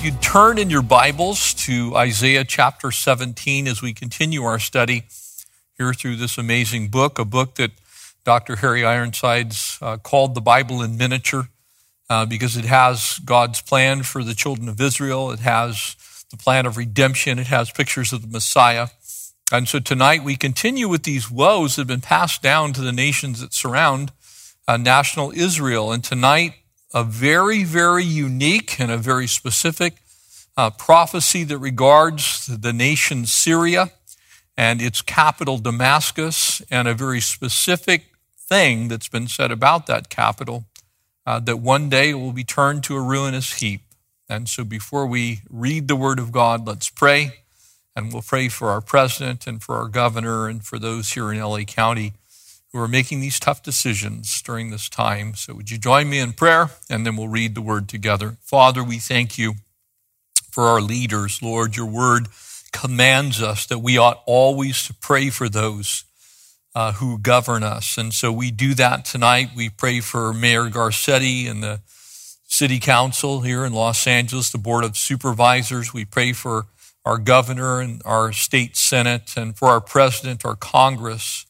You turn in your Bibles to Isaiah chapter 17 as we continue our study here through this amazing book, a book that Dr. Harry Ironsides uh, called the Bible in miniature uh, because it has God's plan for the children of Israel. It has the plan of redemption. It has pictures of the Messiah. And so tonight we continue with these woes that have been passed down to the nations that surround uh, national Israel. And tonight a very, very unique and a very specific uh, prophecy that regards the nation Syria and its capital Damascus, and a very specific thing that's been said about that capital uh, that one day will be turned to a ruinous heap. And so before we read the Word of God, let's pray. And we'll pray for our president and for our governor and for those here in LA County who are making these tough decisions during this time. So, would you join me in prayer? And then we'll read the word together. Father, we thank you for our leaders. Lord, your word commands us that we ought always to pray for those uh, who govern us. And so we do that tonight. We pray for Mayor Garcetti and the city council here in Los Angeles, the board of supervisors. We pray for our governor and our state senate and for our president, our Congress.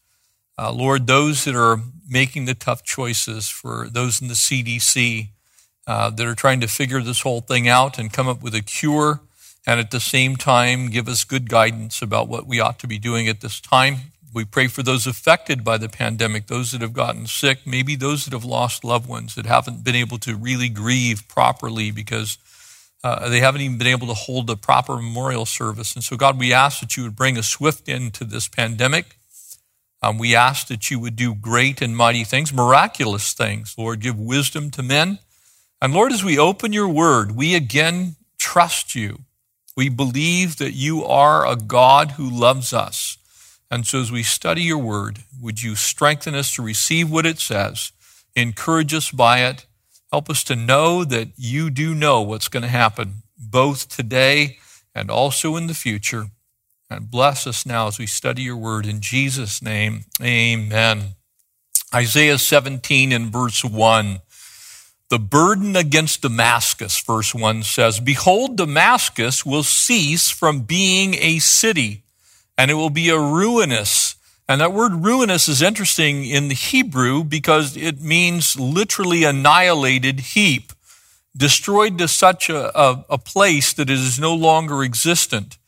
Uh, Lord, those that are making the tough choices, for those in the CDC uh, that are trying to figure this whole thing out and come up with a cure, and at the same time give us good guidance about what we ought to be doing at this time. We pray for those affected by the pandemic, those that have gotten sick, maybe those that have lost loved ones that haven't been able to really grieve properly because uh, they haven't even been able to hold a proper memorial service. And so, God, we ask that you would bring a swift end to this pandemic. Um, we ask that you would do great and mighty things, miraculous things. Lord, give wisdom to men. And Lord, as we open your word, we again trust you. We believe that you are a God who loves us. And so as we study your word, would you strengthen us to receive what it says, encourage us by it, help us to know that you do know what's going to happen, both today and also in the future. And bless us now as we study your word in Jesus' name. Amen. Isaiah 17 and verse 1. The burden against Damascus, verse 1 says, Behold, Damascus will cease from being a city, and it will be a ruinous. And that word ruinous is interesting in the Hebrew because it means literally annihilated heap, destroyed to such a, a, a place that it is no longer existent.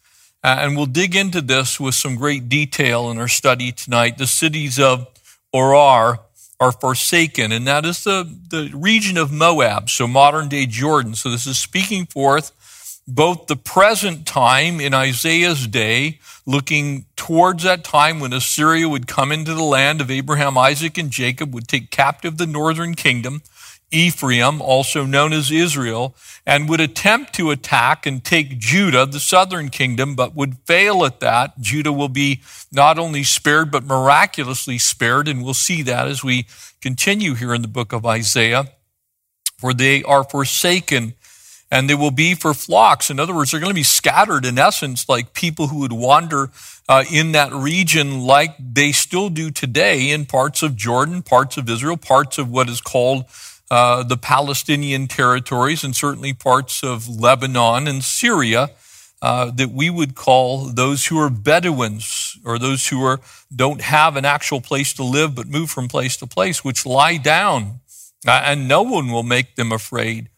Uh, and we'll dig into this with some great detail in our study tonight. The cities of Aroer are forsaken, and that is the, the region of Moab, so modern day Jordan. So this is speaking forth both the present time in Isaiah's day, looking towards that time when Assyria would come into the land of Abraham, Isaac, and Jacob, would take captive the northern kingdom, Ephraim, also known as Israel, and would attempt to attack and take Judah, the southern kingdom, but would fail at that. Judah will be not only spared, but miraculously spared, and we'll see that as we continue here in the book of Isaiah. For they are forsaken and they will be for flocks. In other words, they're going to be scattered in essence, like people who would wander uh, in that region, like they still do today in parts of Jordan, parts of Israel, parts of what is called uh, the Palestinian territories and certainly parts of Lebanon and Syria uh, that we would call those who are Bedouins or those who are, don't have an actual place to live but move from place to place, which lie down uh, and no one will make them afraid.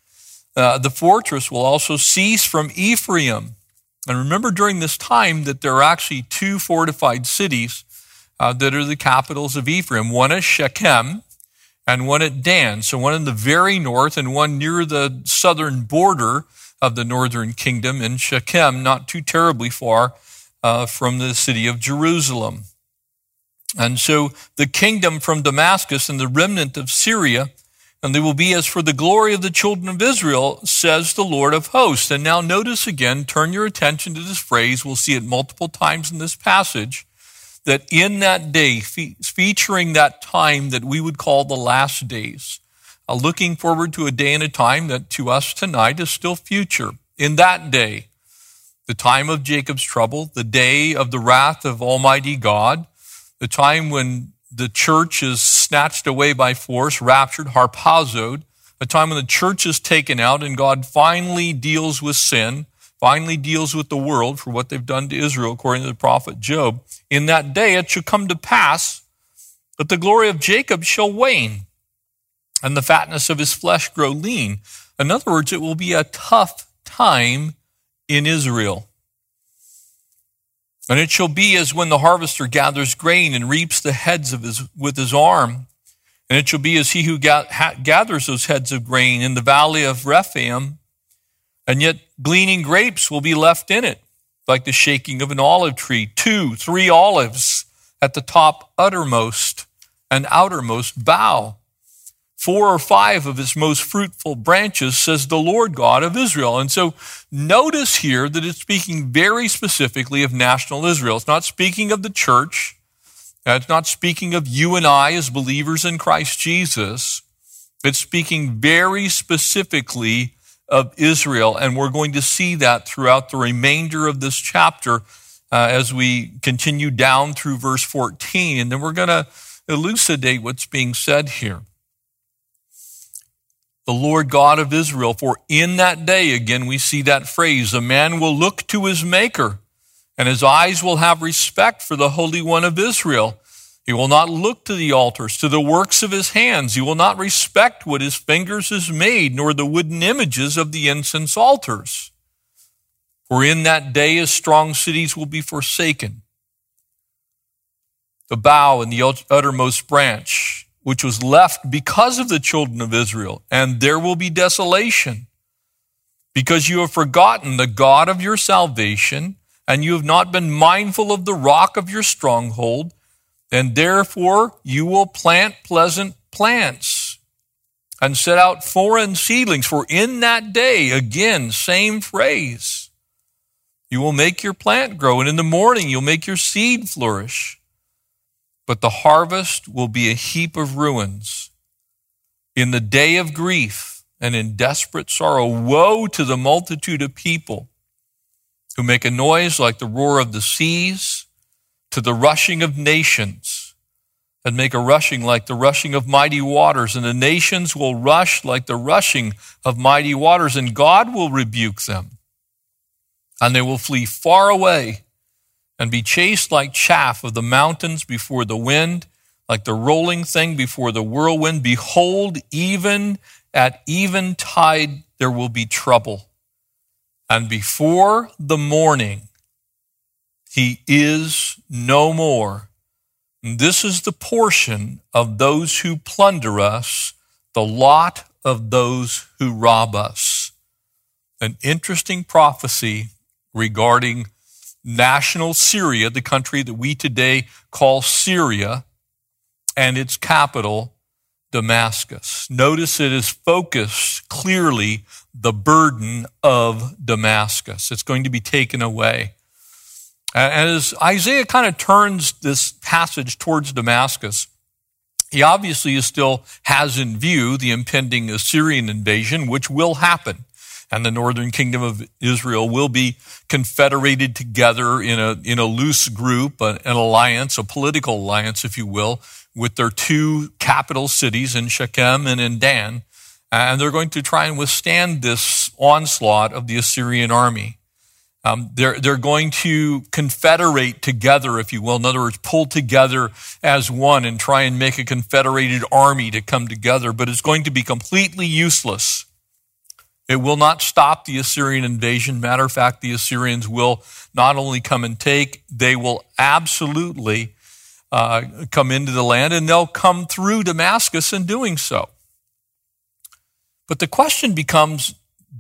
Uh, the fortress will also cease from Ephraim. And remember during this time that there are actually two fortified cities uh, that are the capitals of Ephraim. One is Shechem, and one at Dan. So one in the very north and one near the southern border of the northern kingdom in Shechem, not too terribly far uh, from the city of Jerusalem. And so the kingdom from Damascus and the remnant of Syria and they will be as for the glory of the children of Israel, says the Lord of hosts. And now notice again, turn your attention to this phrase. We'll see it multiple times in this passage. That in that day, fe- featuring that time that we would call the last days, uh, looking forward to a day and a time that to us tonight is still future. In that day, the time of Jacob's trouble, the day of the wrath of Almighty God, the time when the church is snatched away by force, raptured, harpazoed, a time when the church is taken out and God finally deals with sin, finally deals with the world for what they've done to Israel, according to the prophet Job. In that day it shall come to pass that the glory of Jacob shall wane and the fatness of his flesh grow lean. In other words, it will be a tough time in Israel. And it shall be as when the harvester gathers grain and reaps the heads of his, with his arm. And it shall be as he who gathers those heads of grain in the valley of Rephaim, and yet gleaning grapes will be left in it, like the shaking of an olive tree. Two, three olives at the top uttermost and outermost bough four or five of its most fruitful branches, says the Lord God of Israel. And so notice here that it's speaking very specifically of national Israel. It's not speaking of the church. Uh, it's not speaking of you and I as believers in Christ Jesus. It's speaking very specifically of Israel. And we're going to see that throughout the remainder of this chapter uh, as we continue down through verse 14. And then we're going to elucidate what's being said here the Lord God of Israel. For in that day, again, we see that phrase, a man will look to his maker and his eyes will have respect for the Holy One of Israel. He will not look to the altars, to the works of his hands. He will not respect what his fingers has made, nor the wooden images of the incense altars. For in that day his strong cities will be forsaken. The bough and the uttermost branch which was left because of the children of Israel, and there will be desolation because you have forgotten the God of your salvation, and you have not been mindful of the rock of your stronghold, and therefore you will plant pleasant plants and set out foreign seedlings. For in that day, again, same phrase, you will make your plant grow, and in the morning you'll make your seed flourish but the harvest will be a heap of ruins. In the day of grief and in desperate sorrow, woe to the multitude of people who make a noise like the roar of the seas, to the rushing of nations, and make a rushing like the rushing of mighty waters, and the nations will rush like the rushing of mighty waters, and God will rebuke them, and they will flee far away and be chased like chaff of the mountains before the wind, like the rolling thing before the whirlwind. Behold, even at eventide there will be trouble. And before the morning, he is no more. This is the portion of those who plunder us, the lot of those who rob us. An interesting prophecy regarding national Syria, the country that we today call Syria, and its capital, Damascus. Notice it is focused clearly the burden of Damascus. It's going to be taken away. And as Isaiah kind of turns this passage towards Damascus, he obviously still has in view the impending Assyrian invasion, which will happen and the northern kingdom of Israel will be confederated together in a, in a loose group, an alliance, a political alliance, if you will, with their two capital cities in Shechem and in Dan. And they're going to try and withstand this onslaught of the Assyrian army. Um, they're, they're going to confederate together, if you will. In other words, pull together as one and try and make a confederated army to come together, but it's going to be completely useless it will not stop the Assyrian invasion. Matter of fact, the Assyrians will not only come and take, they will absolutely uh, come into the land and they'll come through Damascus in doing so. But the question becomes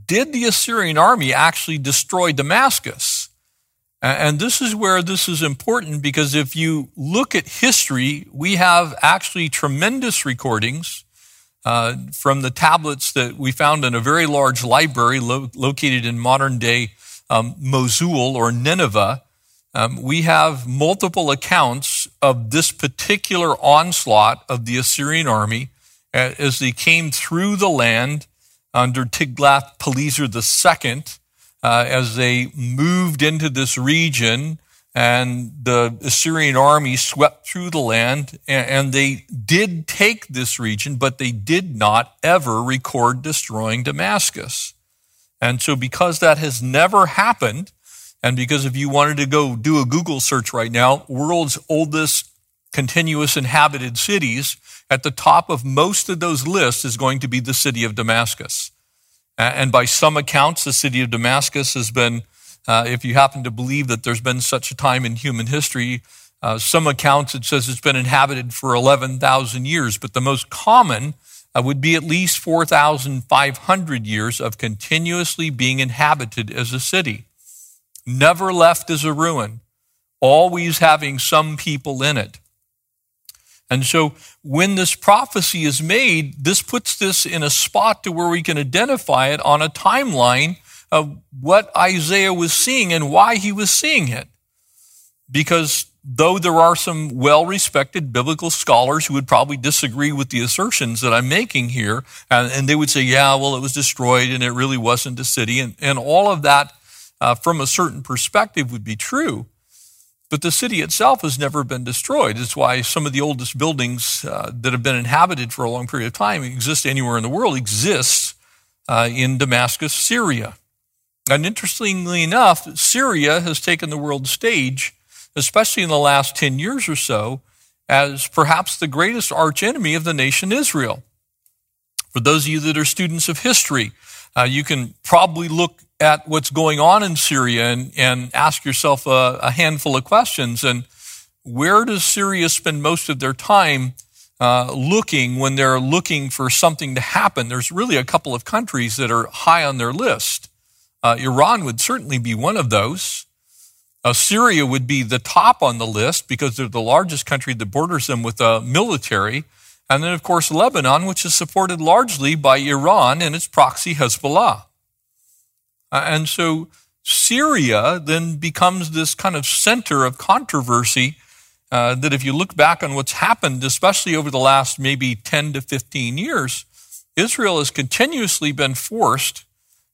did the Assyrian army actually destroy Damascus? And this is where this is important because if you look at history, we have actually tremendous recordings uh, from the tablets that we found in a very large library lo- located in modern day um, Mosul or Nineveh, um, we have multiple accounts of this particular onslaught of the Assyrian army as they came through the land under Tiglath-Pileser II, uh, as they moved into this region and the Assyrian army swept through the land and they did take this region, but they did not ever record destroying Damascus. And so because that has never happened, and because if you wanted to go do a Google search right now, world's oldest continuous inhabited cities, at the top of most of those lists is going to be the city of Damascus. And by some accounts, the city of Damascus has been, uh, if you happen to believe that there's been such a time in human history, uh, some accounts it says it's been inhabited for 11,000 years, but the most common uh, would be at least 4,500 years of continuously being inhabited as a city. Never left as a ruin, always having some people in it. And so when this prophecy is made, this puts this in a spot to where we can identify it on a timeline of what Isaiah was seeing and why he was seeing it. Because though there are some well respected biblical scholars who would probably disagree with the assertions that I'm making here, and, and, they would say, yeah, well, it was destroyed and it really wasn't a city. And, and all of that, uh, from a certain perspective, would be true. But the city itself has never been destroyed. It's why some of the oldest buildings uh, that have been inhabited for a long period of time exist anywhere in the world exist uh, in Damascus, Syria. And interestingly enough, Syria has taken the world stage, especially in the last 10 years or so, as perhaps the greatest archenemy of the nation Israel. For those of you that are students of history, uh, you can probably look at what's going on in Syria and, and ask yourself a, a handful of questions. And where does Syria spend most of their time uh, looking when they're looking for something to happen? There's really a couple of countries that are high on their list. Uh, Iran would certainly be one of those. Uh, Syria would be the top on the list because they're the largest country that borders them with a military. And then, of course, Lebanon, which is supported largely by Iran and its proxy Hezbollah. And so Syria then becomes this kind of center of controversy uh, that if you look back on what's happened, especially over the last maybe 10 to 15 years, Israel has continuously been forced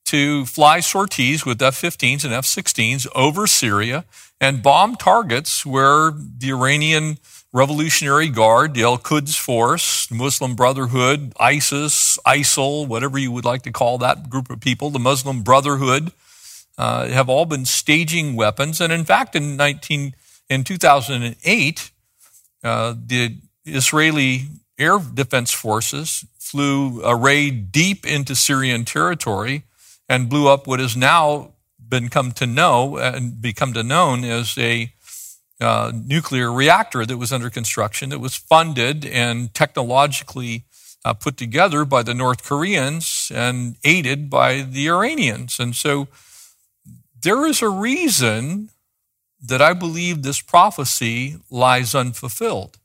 to fly sorties with F 15s and F 16s over Syria and bomb targets where the Iranian Revolutionary Guard, the Al Quds Force, Muslim Brotherhood, ISIS, ISIL, whatever you would like to call that group of people, the Muslim Brotherhood, uh, have all been staging weapons. And in fact, in 19, in 2008, uh, the Israeli Air Defense Forces flew a raid deep into Syrian territory and blew up what has now been come to know and become to known as a uh, nuclear reactor that was under construction that was funded and technologically uh, put together by the North Koreans and aided by the Iranians. And so there is a reason that I believe this prophecy lies unfulfilled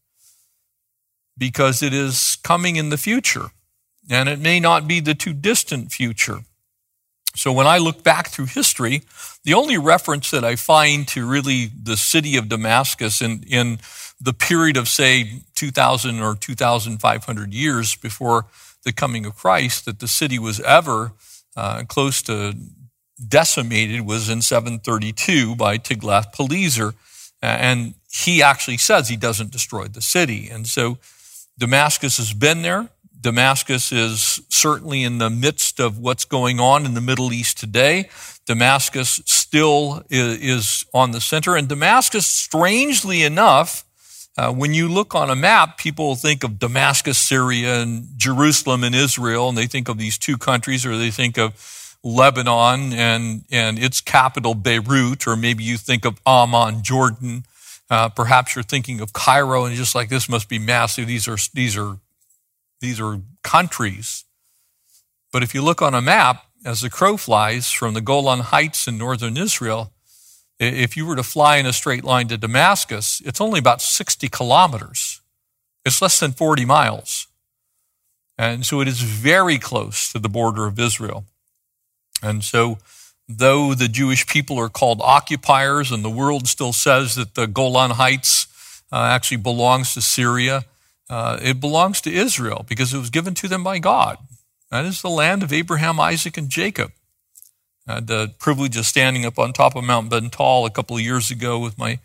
because it is coming in the future and it may not be the too distant future. So when I look back through history, the only reference that I find to really the city of Damascus in, in the period of, say, 2,000 or 2,500 years before the coming of Christ, that the city was ever uh, close to decimated was in 732 by Tiglath-Pileser. And he actually says he doesn't destroy the city. And so Damascus has been there. Damascus is certainly in the midst of what's going on in the Middle East today. Damascus still is, on the center. And Damascus, strangely enough, uh, when you look on a map, people think of Damascus, Syria, and Jerusalem and Israel, and they think of these two countries, or they think of Lebanon and, and its capital, Beirut, or maybe you think of Amman, Jordan. Uh, perhaps you're thinking of Cairo, and just like this must be massive. These are, these are these are countries. But if you look on a map, as the crow flies from the Golan Heights in northern Israel, if you were to fly in a straight line to Damascus, it's only about 60 kilometers. It's less than 40 miles. And so it is very close to the border of Israel. And so, though the Jewish people are called occupiers and the world still says that the Golan Heights uh, actually belongs to Syria, uh, it belongs to Israel because it was given to them by God. That is the land of Abraham, Isaac, and Jacob. I had the privilege of standing up on top of Mount Bental a couple of years ago with my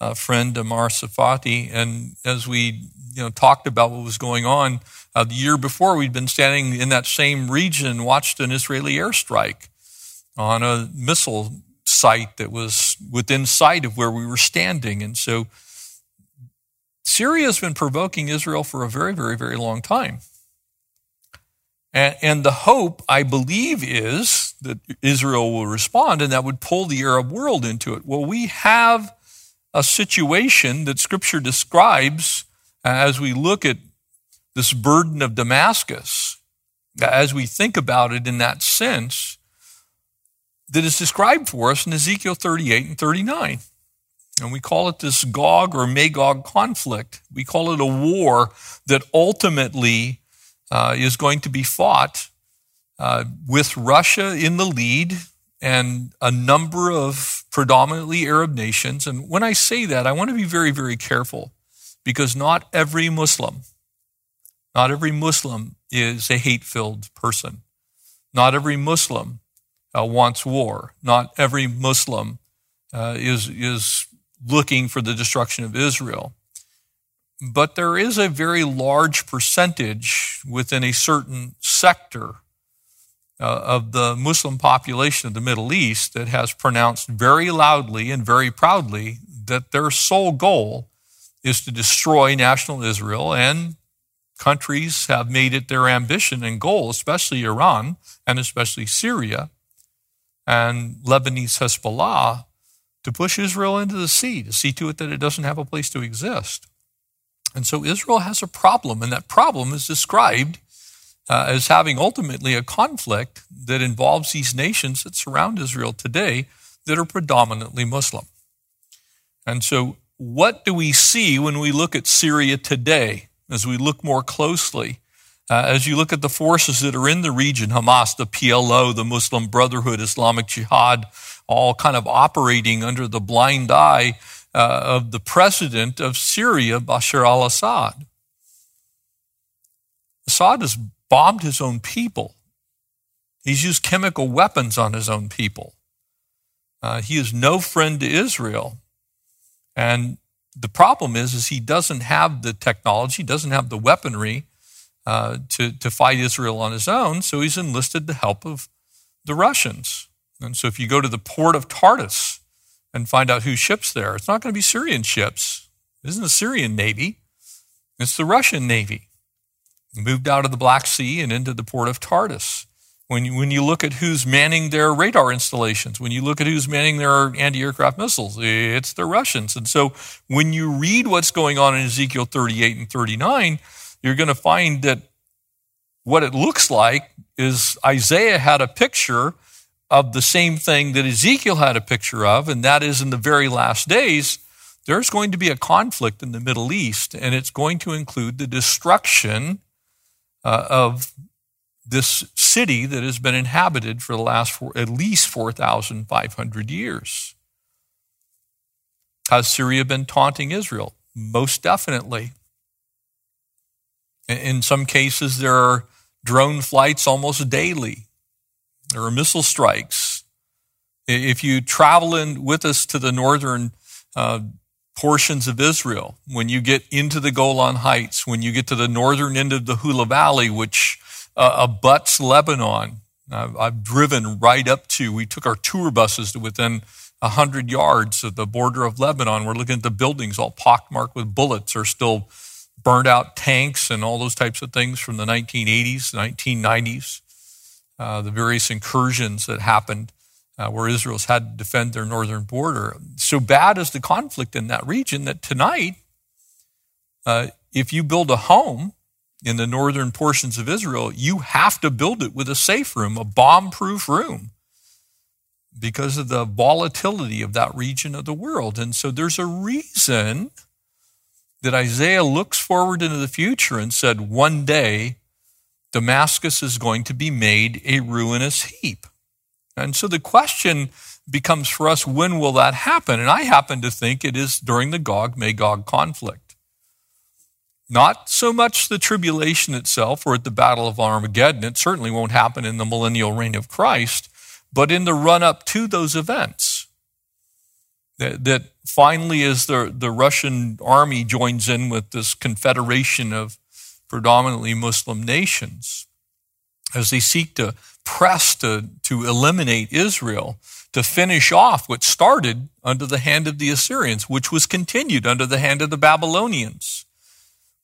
uh, friend Amar Safati, and as we you know talked about what was going on, uh, the year before we'd been standing in that same region, watched an Israeli airstrike on a missile site that was within sight of where we were standing, and so Syria has been provoking Israel for a very, very, very long time. And, and, the hope, I believe, is that Israel will respond and that would pull the Arab world into it. Well, we have a situation that Scripture describes as we look at this burden of Damascus, as we think about it in that sense, that is described for us in Ezekiel 38 and 39. And we call it this Gog or Magog conflict. We call it a war that ultimately uh, is going to be fought uh, with Russia in the lead and a number of predominantly Arab nations. And when I say that, I want to be very, very careful because not every Muslim, not every Muslim is a hate filled person. Not every Muslim uh, wants war. Not every Muslim uh, is, is looking for the destruction of Israel. But there is a very large percentage within a certain sector uh, of the Muslim population of the Middle East that has pronounced very loudly and very proudly that their sole goal is to destroy national Israel, and countries have made it their ambition and goal, especially Iran and especially Syria and Lebanese Hezbollah, to push Israel into the sea, to see to it that it doesn't have a place to exist. And so Israel has a problem, and that problem is described uh, as having ultimately a conflict that involves these nations that surround Israel today that are predominantly Muslim. And so, what do we see when we look at Syria today, as we look more closely? Uh, as you look at the forces that are in the region, Hamas, the PLO, the Muslim Brotherhood, Islamic Jihad, all kind of operating under the blind eye uh, of the president of Syria, Bashar al Assad. Assad has bombed his own people. He's used chemical weapons on his own people. Uh, he is no friend to Israel. And the problem is, is he doesn't have the technology, doesn't have the weaponry uh, to, to fight Israel on his own, so he's enlisted the help of the Russians. And so if you go to the port of Tartus and find out who ships there, it's not going to be Syrian ships. It isn't the Syrian Navy, it's the Russian Navy. moved out of the Black Sea and into the port of Tartus. When you, when you look at who's manning their radar installations, when you look at who's manning their anti aircraft missiles, it's the Russians. And so when you read what's going on in Ezekiel 38 and 39, you're going to find that what it looks like is Isaiah had a picture of the same thing that Ezekiel had a picture of, and that is in the very last days, there's going to be a conflict in the Middle East, and it's going to include the destruction uh, of this city that has been inhabited for the last four, at least 4,500 years. Has Syria been taunting Israel? Most definitely. In some cases, there are drone flights almost daily there are missile strikes. If you travel in with us to the northern uh, portions of Israel, when you get into the Golan Heights, when you get to the northern end of the Hula Valley, which uh, abuts Lebanon, I've, I've driven right up to, we took our tour buses to within 100 yards of the border of Lebanon. We're looking at the buildings all pockmarked with bullets or still burned out tanks and all those types of things from the 1980s, 1990s uh, the various incursions that happened uh, where Israel's had to defend their northern border. So bad is the conflict in that region that tonight, uh, if you build a home in the northern portions of Israel, you have to build it with a safe room, a bomb proof room, because of the volatility of that region of the world. And so there's a reason that Isaiah looks forward into the future and said, one day Damascus is going to be made a ruinous heap. And so the question becomes for us when will that happen? And I happen to think it is during the Gog Magog conflict. Not so much the tribulation itself or at the Battle of Armageddon. It certainly won't happen in the millennial reign of Christ, but in the run up to those events. That, that finally, as the, the Russian army joins in with this confederation of predominantly Muslim nations, as they seek to press to, to eliminate Israel, to finish off what started under the hand of the Assyrians, which was continued under the hand of the Babylonians,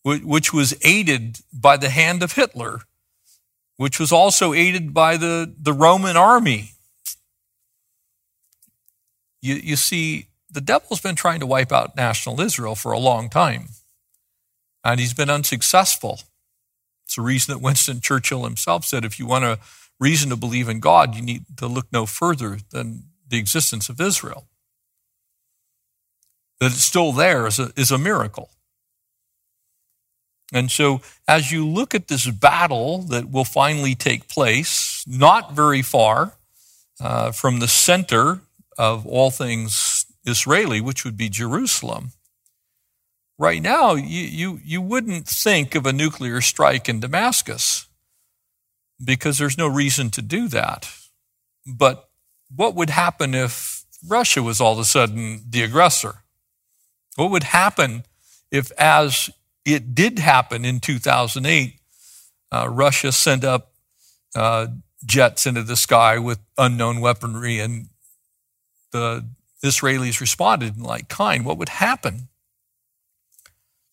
which was aided by the hand of Hitler, which was also aided by the, the Roman army. You, you see, the devil's been trying to wipe out national Israel for a long time, and he's been unsuccessful. It's a reason that Winston Churchill himself said if you want a reason to believe in God, you need to look no further than the existence of Israel. That it's still there is a, is a miracle. And so, as you look at this battle that will finally take place, not very far uh, from the center of all things Israeli, which would be Jerusalem, right now you, you, you wouldn't think of a nuclear strike in Damascus because there's no reason to do that. But what would happen if Russia was all of a sudden the aggressor? What would happen if, as it did happen in 2008, uh, Russia sent up uh, jets into the sky with unknown weaponry and the Israelis responded in like kind? What would happen?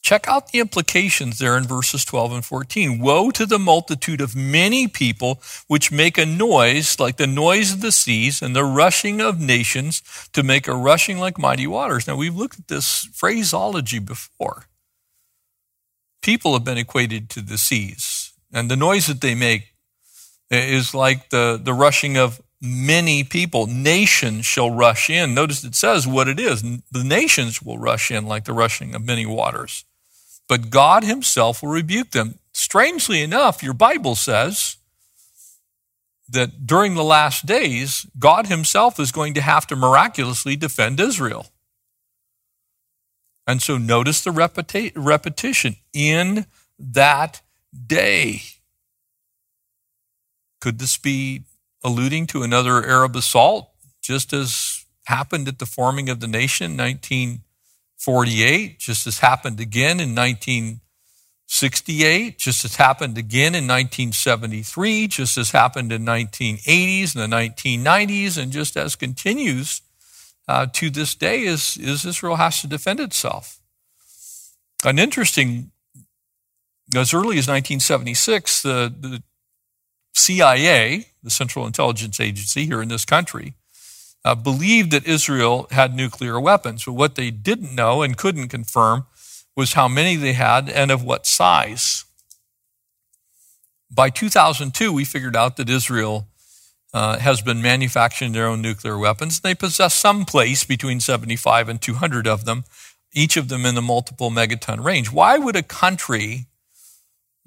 Check out the implications there in verses 12 and 14. Woe to the multitude of many people which make a noise like the noise of the seas and the rushing of nations to make a rushing like mighty waters. Now, we've looked at this phraseology before. People have been equated to the seas, and the noise that they make is like the, the rushing of many people. Nations shall rush in. Notice it says what it is. The nations will rush in like the rushing of many waters but God himself will rebuke them. Strangely enough, your Bible says that during the last days, God himself is going to have to miraculously defend Israel. And so notice the repeti- repetition in that day. Could this be alluding to another Arab assault, just as happened at the forming of the nation in 19 48, just as happened again in 1968, just as happened again in 1973, just as happened in 1980s and the 1990s, and just as continues uh, to this day is, is Israel has to defend itself. An interesting, as early as 1976, the, the CIA, the Central Intelligence Agency here in this country, uh, believed that Israel had nuclear weapons. But what they didn't know and couldn't confirm was how many they had and of what size. By 2002, we figured out that Israel uh, has been manufacturing their own nuclear weapons. They possess some place between 75 and 200 of them, each of them in the multiple megaton range. Why would a country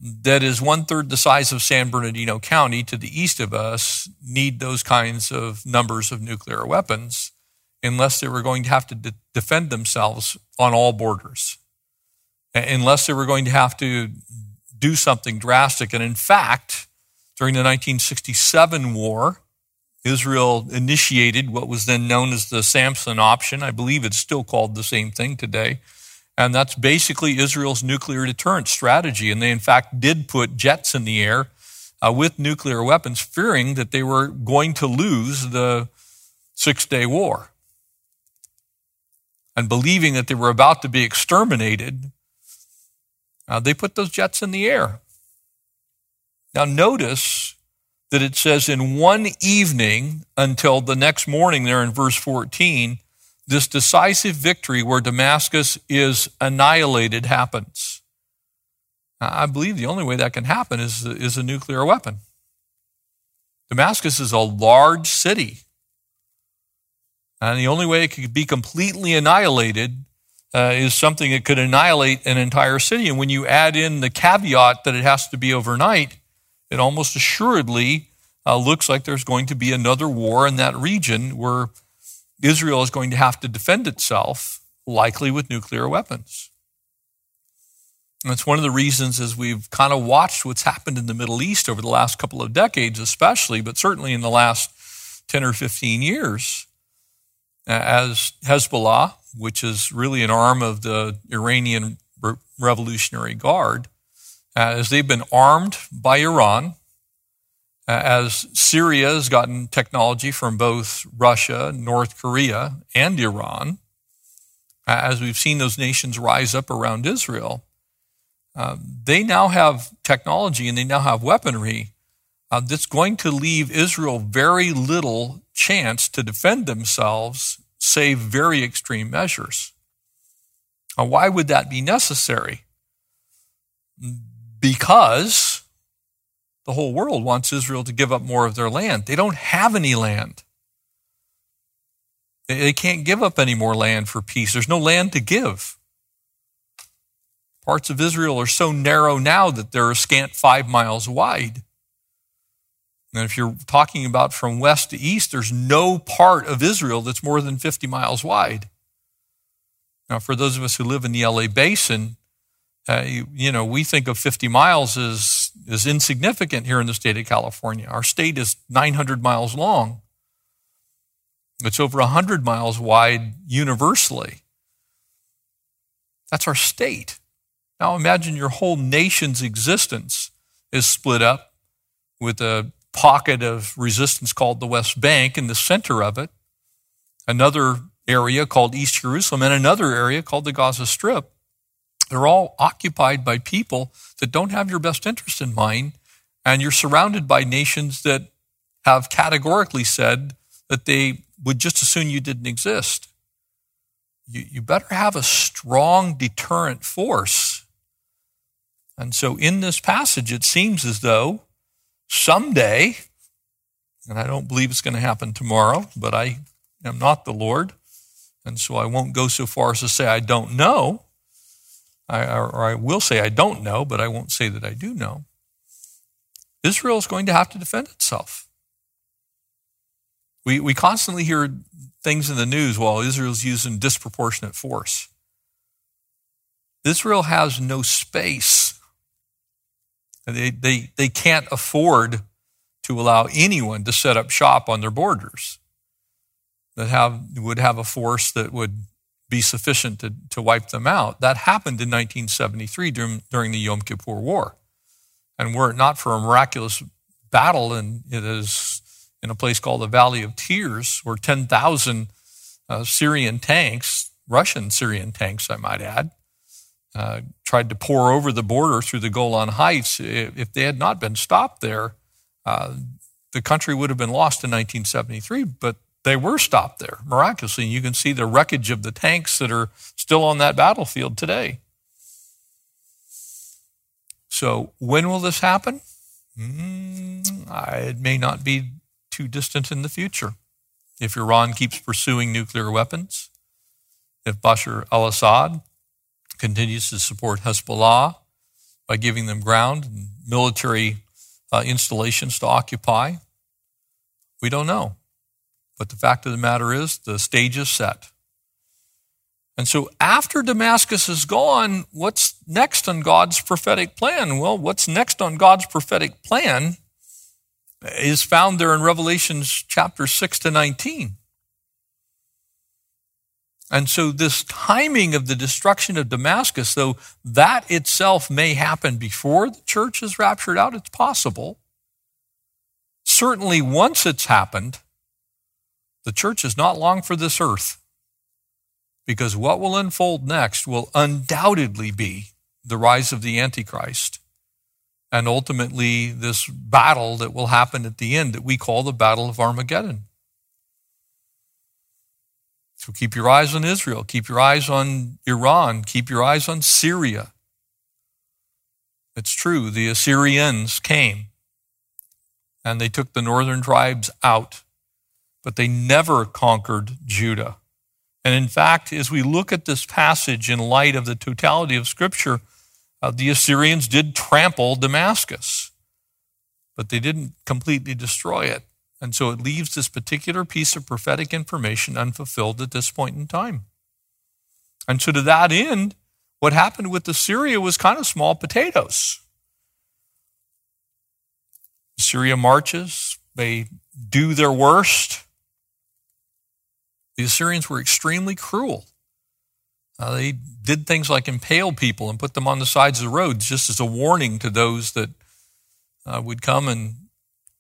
that is one third the size of San Bernardino County to the east of us need those kinds of numbers of nuclear weapons unless they were going to have to de- defend themselves on all borders, unless they were going to have to do something drastic. And in fact, during the 1967 war, Israel initiated what was then known as the Samson option. I believe it's still called the same thing today and that's basically Israel's nuclear deterrence strategy. And they, in fact, did put jets in the air uh, with nuclear weapons, fearing that they were going to lose the Six Day War. And believing that they were about to be exterminated, uh, they put those jets in the air. Now, notice that it says in one evening until the next morning, there in verse 14, this decisive victory where Damascus is annihilated happens. I believe the only way that can happen is, is a nuclear weapon. Damascus is a large city. And the only way it could be completely annihilated uh, is something that could annihilate an entire city. And when you add in the caveat that it has to be overnight, it almost assuredly uh, looks like there's going to be another war in that region where Israel is going to have to defend itself, likely with nuclear weapons. And it's one of the reasons as we've kind of watched what's happened in the Middle East over the last couple of decades, especially, but certainly in the last 10 or 15 years, as Hezbollah, which is really an arm of the Iranian Revolutionary Guard, uh, as they've been armed by Iran, as Syria has gotten technology from both Russia, North Korea, and Iran, as we've seen those nations rise up around Israel, uh, they now have technology and they now have weaponry uh, that's going to leave Israel very little chance to defend themselves, save very extreme measures. Now, why would that be necessary? Because the whole world wants Israel to give up more of their land. They don't have any land. They can't give up any more land for peace. There's no land to give. Parts of Israel are so narrow now that they're a scant five miles wide. And if you're talking about from west to east, there's no part of Israel that's more than 50 miles wide. Now, for those of us who live in the LA basin, uh, you, you, know, we think of 50 miles as, as insignificant here in the state of California. Our state is 900 miles long. It's over 100 miles wide universally. That's our state. Now imagine your whole nation's existence is split up with a pocket of resistance called the West Bank in the center of it, another area called East Jerusalem, and another area called the Gaza Strip. They're all occupied by people that don't have your best interest in mind, and you're surrounded by nations that have categorically said that they would just as soon you didn't exist. You, you better have a strong deterrent force. And so in this passage, it seems as though someday, and I don't believe it's going to happen tomorrow, but I am not the Lord, and so I won't go so far as to say I don't know. I, or I will say I don't know, but I won't say that I do know. Israel is going to have to defend itself. We, we constantly hear things in the news while Israel's using disproportionate force. Israel has no space they, they, they can't afford to allow anyone to set up shop on their borders that have, would have a force that would be sufficient to, to wipe them out. That happened in 1973 during, during the Yom Kippur War. And were it not for a miraculous battle, and it is in a place called the Valley of Tears, where 10,000 uh, Syrian tanks, Russian Syrian tanks, I might add, uh, tried to pour over the border through the Golan Heights. If they had not been stopped there, uh, the country would have been lost in 1973, but they were stopped there miraculously. And you can see the wreckage of the tanks that are still on that battlefield today. So, when will this happen? Mm, it may not be too distant in the future. If Iran keeps pursuing nuclear weapons, if Bashar al Assad continues to support Hezbollah by giving them ground and military uh, installations to occupy? We don't know. But the fact of the matter is, the stage is set. And so, after Damascus is gone, what's next on God's prophetic plan? Well, what's next on God's prophetic plan is found there in Revelations chapter 6 to 19. And so, this timing of the destruction of Damascus, though that itself may happen before the church is raptured out, it's possible. Certainly, once it's happened, the church is not long for this earth. Because what will unfold next will undoubtedly be the rise of the Antichrist and ultimately this battle that will happen at the end that we call the Battle of Armageddon. So keep your eyes on Israel, keep your eyes on Iran, keep your eyes on Syria. It's true, the Assyrians came and they took the northern tribes out, but they never conquered Judah. And in fact, as we look at this passage in light of the totality of Scripture, uh, the Assyrians did trample Damascus. but they didn't completely destroy it. And so it leaves this particular piece of prophetic information unfulfilled at this point in time. And so, to that end, what happened with Assyria was kind of small potatoes. Assyria marches, they do their worst. The Assyrians were extremely cruel. Uh, they did things like impale people and put them on the sides of the roads just as a warning to those that uh, would come and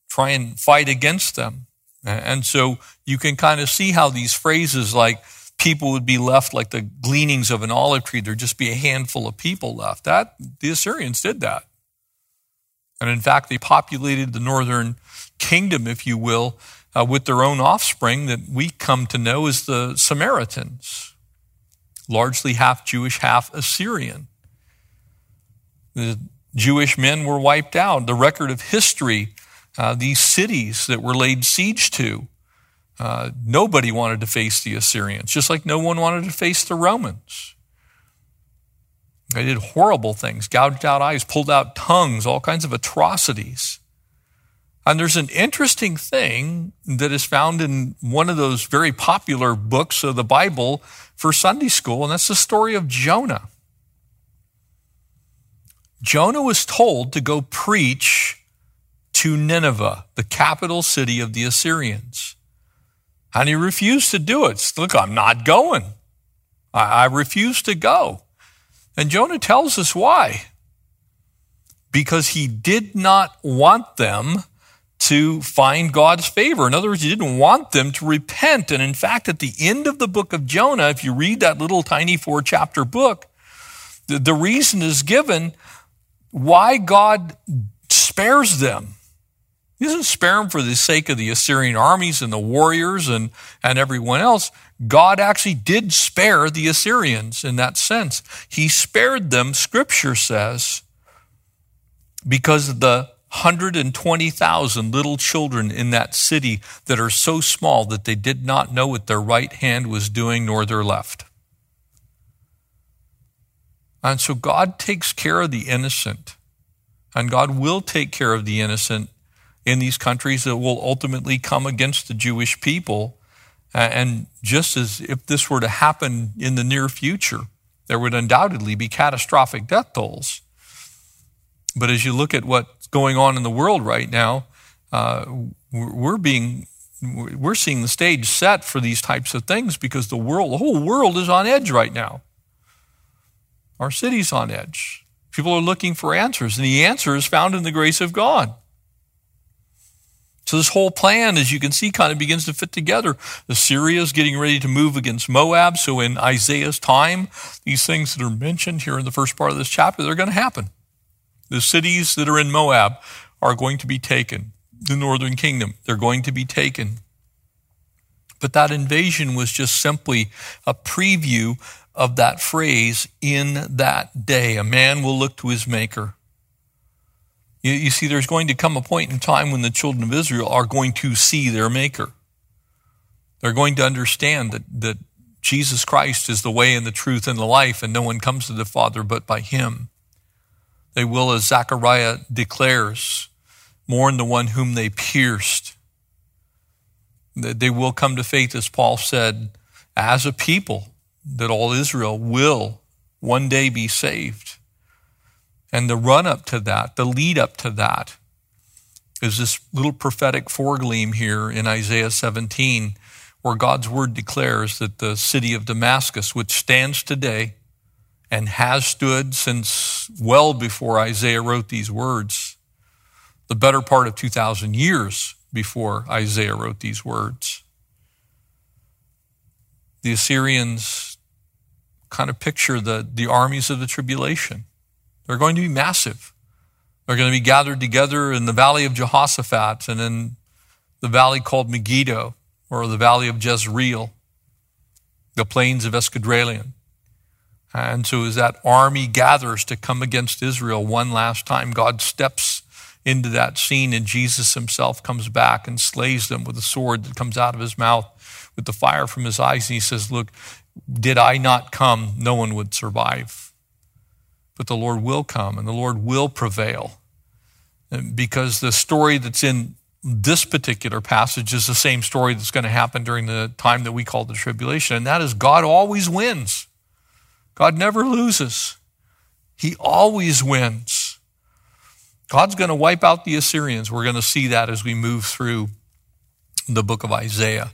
try and fight against them. And so you can kind of see how these phrases like people would be left like the gleanings of an olive tree, there'd just be a handful of people left. That the Assyrians did that. And in fact, they populated the northern kingdom, if you will, uh, with their own offspring that we come to know as the Samaritans, largely half Jewish, half Assyrian. The Jewish men were wiped out. The record of history, uh, these cities that were laid siege to, uh, nobody wanted to face the Assyrians, just like no one wanted to face the Romans. They did horrible things, gouged out eyes, pulled out tongues, all kinds of atrocities. And there's an interesting thing that is found in one of those very popular books of the Bible for Sunday school, and that's the story of Jonah. Jonah was told to go preach to Nineveh, the capital city of the Assyrians. And he refused to do it. Look, I'm not going. I, I refuse to go. And Jonah tells us why. Because he did not want them to find God's favor. In other words, he didn't want them to repent. And in fact, at the end of the book of Jonah, if you read that little tiny four chapter book, the, the reason is given why God spares them. He doesn't spare them for the sake of the Assyrian armies and the warriors and, and everyone else. God actually did spare the Assyrians in that sense. He spared them, scripture says, because the 120,000 little children in that city that are so small that they did not know what their right hand was doing nor their left. And so God takes care of the innocent, and God will take care of the innocent in these countries that will ultimately come against the Jewish people. And just as if this were to happen in the near future, there would undoubtedly be catastrophic death tolls. But as you look at what's going on in the world right now, uh, we're being we're seeing the stage set for these types of things because the world, the whole world is on edge right now. Our city's on edge. People are looking for answers, and the answer is found in the grace of God. So this whole plan, as you can see, kind of begins to fit together. Assyria is getting ready to move against Moab. So in Isaiah's time, these things that are mentioned here in the first part of this chapter, they're going to happen. The cities that are in Moab are going to be taken. The northern kingdom, they're going to be taken. But that invasion was just simply a preview of that phrase, in that day. A man will look to his maker. You, you see, there's going to come a point in time when the children of Israel are going to see their Maker. They're going to understand that, that Jesus Christ is the way and the truth and the life, and no one comes to the Father but by Him. They will, as Zechariah declares, mourn the one whom they pierced. They will come to faith, as Paul said, as a people, that all Israel will one day be saved. And the run up to that, the lead up to that, is this little prophetic foregleam here in Isaiah 17, where God's word declares that the city of Damascus, which stands today and has stood since well before Isaiah wrote these words, the better part of 2,000 years before Isaiah wrote these words. The Assyrians kind of picture the, the armies of the tribulation. They're going to be massive. They're going to be gathered together in the valley of Jehoshaphat and in the valley called Megiddo or the valley of Jezreel, the plains of Esdraelon. And so as that army gathers to come against Israel one last time, God steps into that scene and Jesus himself comes back and slays them with a sword that comes out of his mouth with the fire from his eyes. And he says, look, did I not come, no one would survive but the Lord will come and the Lord will prevail. because the story that's in this particular passage is the same story that's going to happen during the time that we call the tribulation, and that is God always wins. God never loses. He always wins. God's going to wipe out the Assyrians. We're going to see that as we move through the book of Isaiah.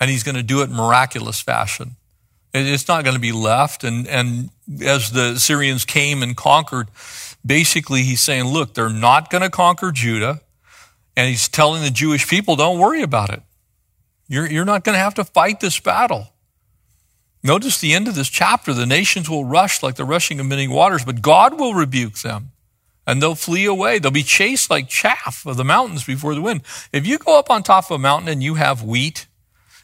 And he's going to do it in miraculous fashion. It's not going to be left. And, and as the Assyrians came and conquered, basically he's saying, look, they're not going to conquer Judah. And he's telling the Jewish people, don't worry about it. You're, you're not going to have to fight this battle. Notice the end of this chapter the nations will rush like the rushing of many waters, but God will rebuke them and they'll flee away. They'll be chased like chaff of the mountains before the wind. If you go up on top of a mountain and you have wheat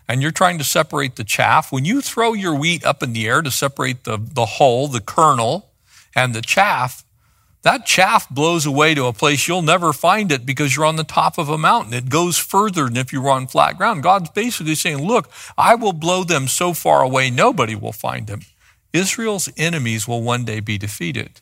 and you're trying to separate the chaff, when you throw your wheat up in the air to separate the, the hull, the kernel, and the chaff, that chaff blows away to a place you'll never find it because you're on the top of a mountain. It goes further than if you were on flat ground. God's basically saying, look, I will blow them so far away, nobody will find them. Israel's enemies will one day be defeated.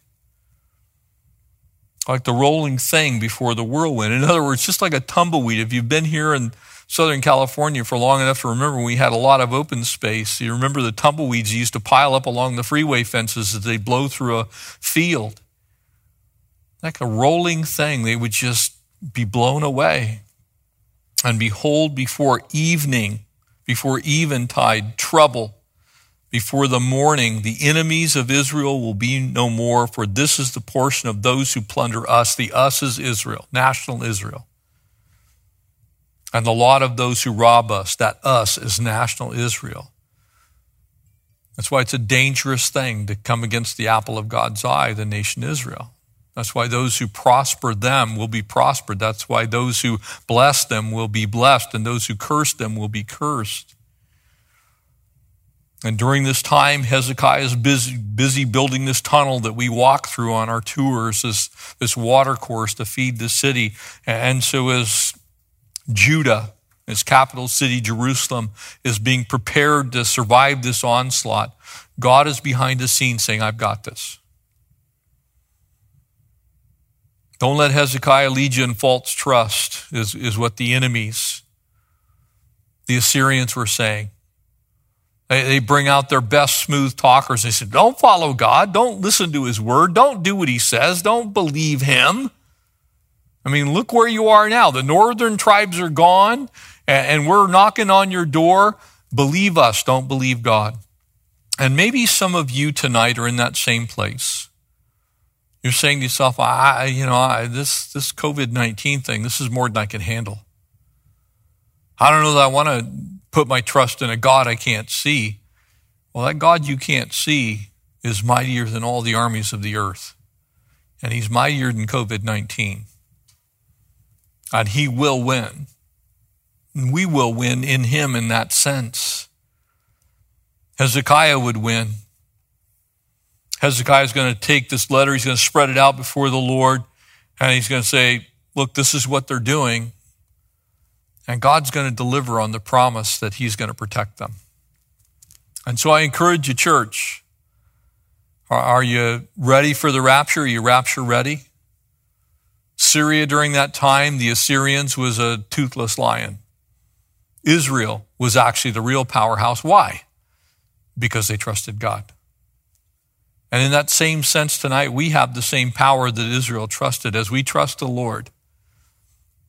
Like the rolling thing before the whirlwind. In other words, just like a tumbleweed. If you've been here in Southern California for long enough to remember we had a lot of open space. You remember the tumbleweeds used to pile up along the freeway fences as they blow through a field like a rolling thing. They would just be blown away. And behold, before evening, before eventide, trouble. Before the morning, the enemies of Israel will be no more, for this is the portion of those who plunder us. The us is Israel, national Israel. And the lot of those who rob us, that us is national Israel. That's why it's a dangerous thing to come against the apple of God's eye, the nation Israel. That's why those who prosper them will be prospered. That's why those who bless them will be blessed, and those who curse them will be cursed. And during this time, Hezekiah is busy, busy building this tunnel that we walk through on our tours, this, this water course to feed the city. And so as Judah, its capital city, Jerusalem, is being prepared to survive this onslaught, God is behind the scenes saying, I've got this. Don't let Hezekiah lead you in false trust, is, is what the enemies, the Assyrians were saying. They, they bring out their best smooth talkers. They said, Don't follow God. Don't listen to his word. Don't do what he says. Don't believe him. I mean, look where you are now. The northern tribes are gone, and, and we're knocking on your door. Believe us, don't believe God. And maybe some of you tonight are in that same place. You're saying to yourself, I, you know, I, this, this COVID 19 thing, this is more than I can handle. I don't know that I want to put my trust in a God I can't see. Well, that God you can't see is mightier than all the armies of the earth. And he's mightier than COVID 19. And he will win. And we will win in him in that sense. Hezekiah would win. Hezekiah is going to take this letter, he's going to spread it out before the Lord, and he's going to say, Look, this is what they're doing. And God's going to deliver on the promise that he's going to protect them. And so I encourage you, church, are, you ready for the rapture? Are you rapture ready? Syria during that time, the Assyrians was a toothless lion. Israel was actually the real powerhouse. Why? Because they trusted God. And in that same sense tonight, we have the same power that Israel trusted as we trust the Lord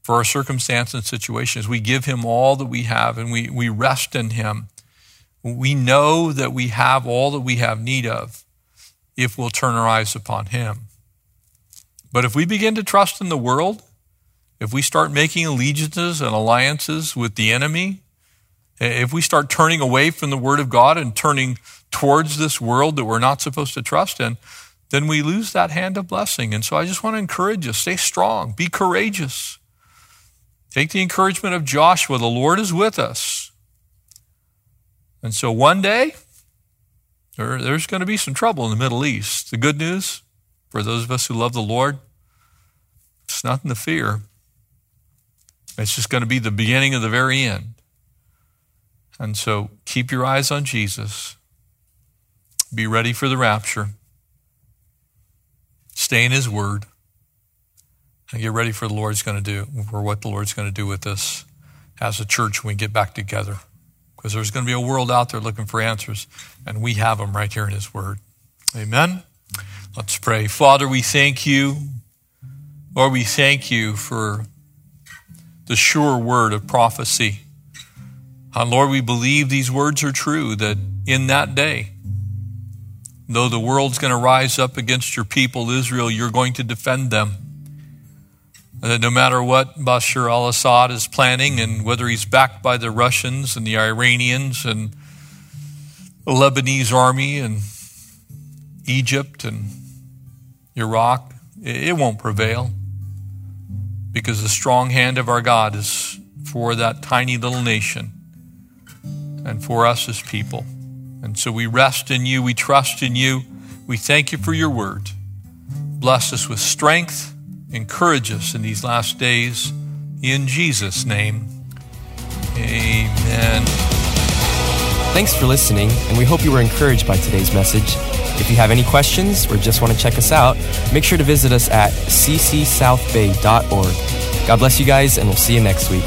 for our circumstance and situations. We give him all that we have and we, we rest in him. We know that we have all that we have need of if we'll turn our eyes upon him. But if we begin to trust in the world, if we start making allegiances and alliances with the enemy, if we start turning away from the Word of God and turning towards this world that we're not supposed to trust in, then we lose that hand of blessing. And so I just want to encourage you stay strong, be courageous. Take the encouragement of Joshua the Lord is with us. And so one day, there, there's going to be some trouble in the Middle East. The good news for those of us who love the Lord, it's nothing to fear. It's just going to be the beginning of the very end. And so keep your eyes on Jesus. Be ready for the rapture. Stay in His Word. and get ready for the Lord's going to do, for what the Lord's going to do with us as a church when we get back together. Because there's going to be a world out there looking for answers, and we have them right here in His Word. Amen. Let's pray. Father, we thank you. Lord, we thank you for the sure word of prophecy. And Lord, we believe these words are true that in that day, though the world's going to rise up against your people, Israel, you're going to defend them. That no matter what Bashar al Assad is planning, and whether he's backed by the Russians and the Iranians and the Lebanese army and Egypt and Iraq, it won't prevail because the strong hand of our God is for that tiny little nation and for us as people. And so we rest in you, we trust in you, we thank you for your word. Bless us with strength encourage us in these last days. In Jesus' name, amen. Thanks for listening, and we hope you were encouraged by today's message. If you have any questions or just want to check us out, make sure to visit us at ccsouthbay.org. God bless you guys, and we'll see you next week.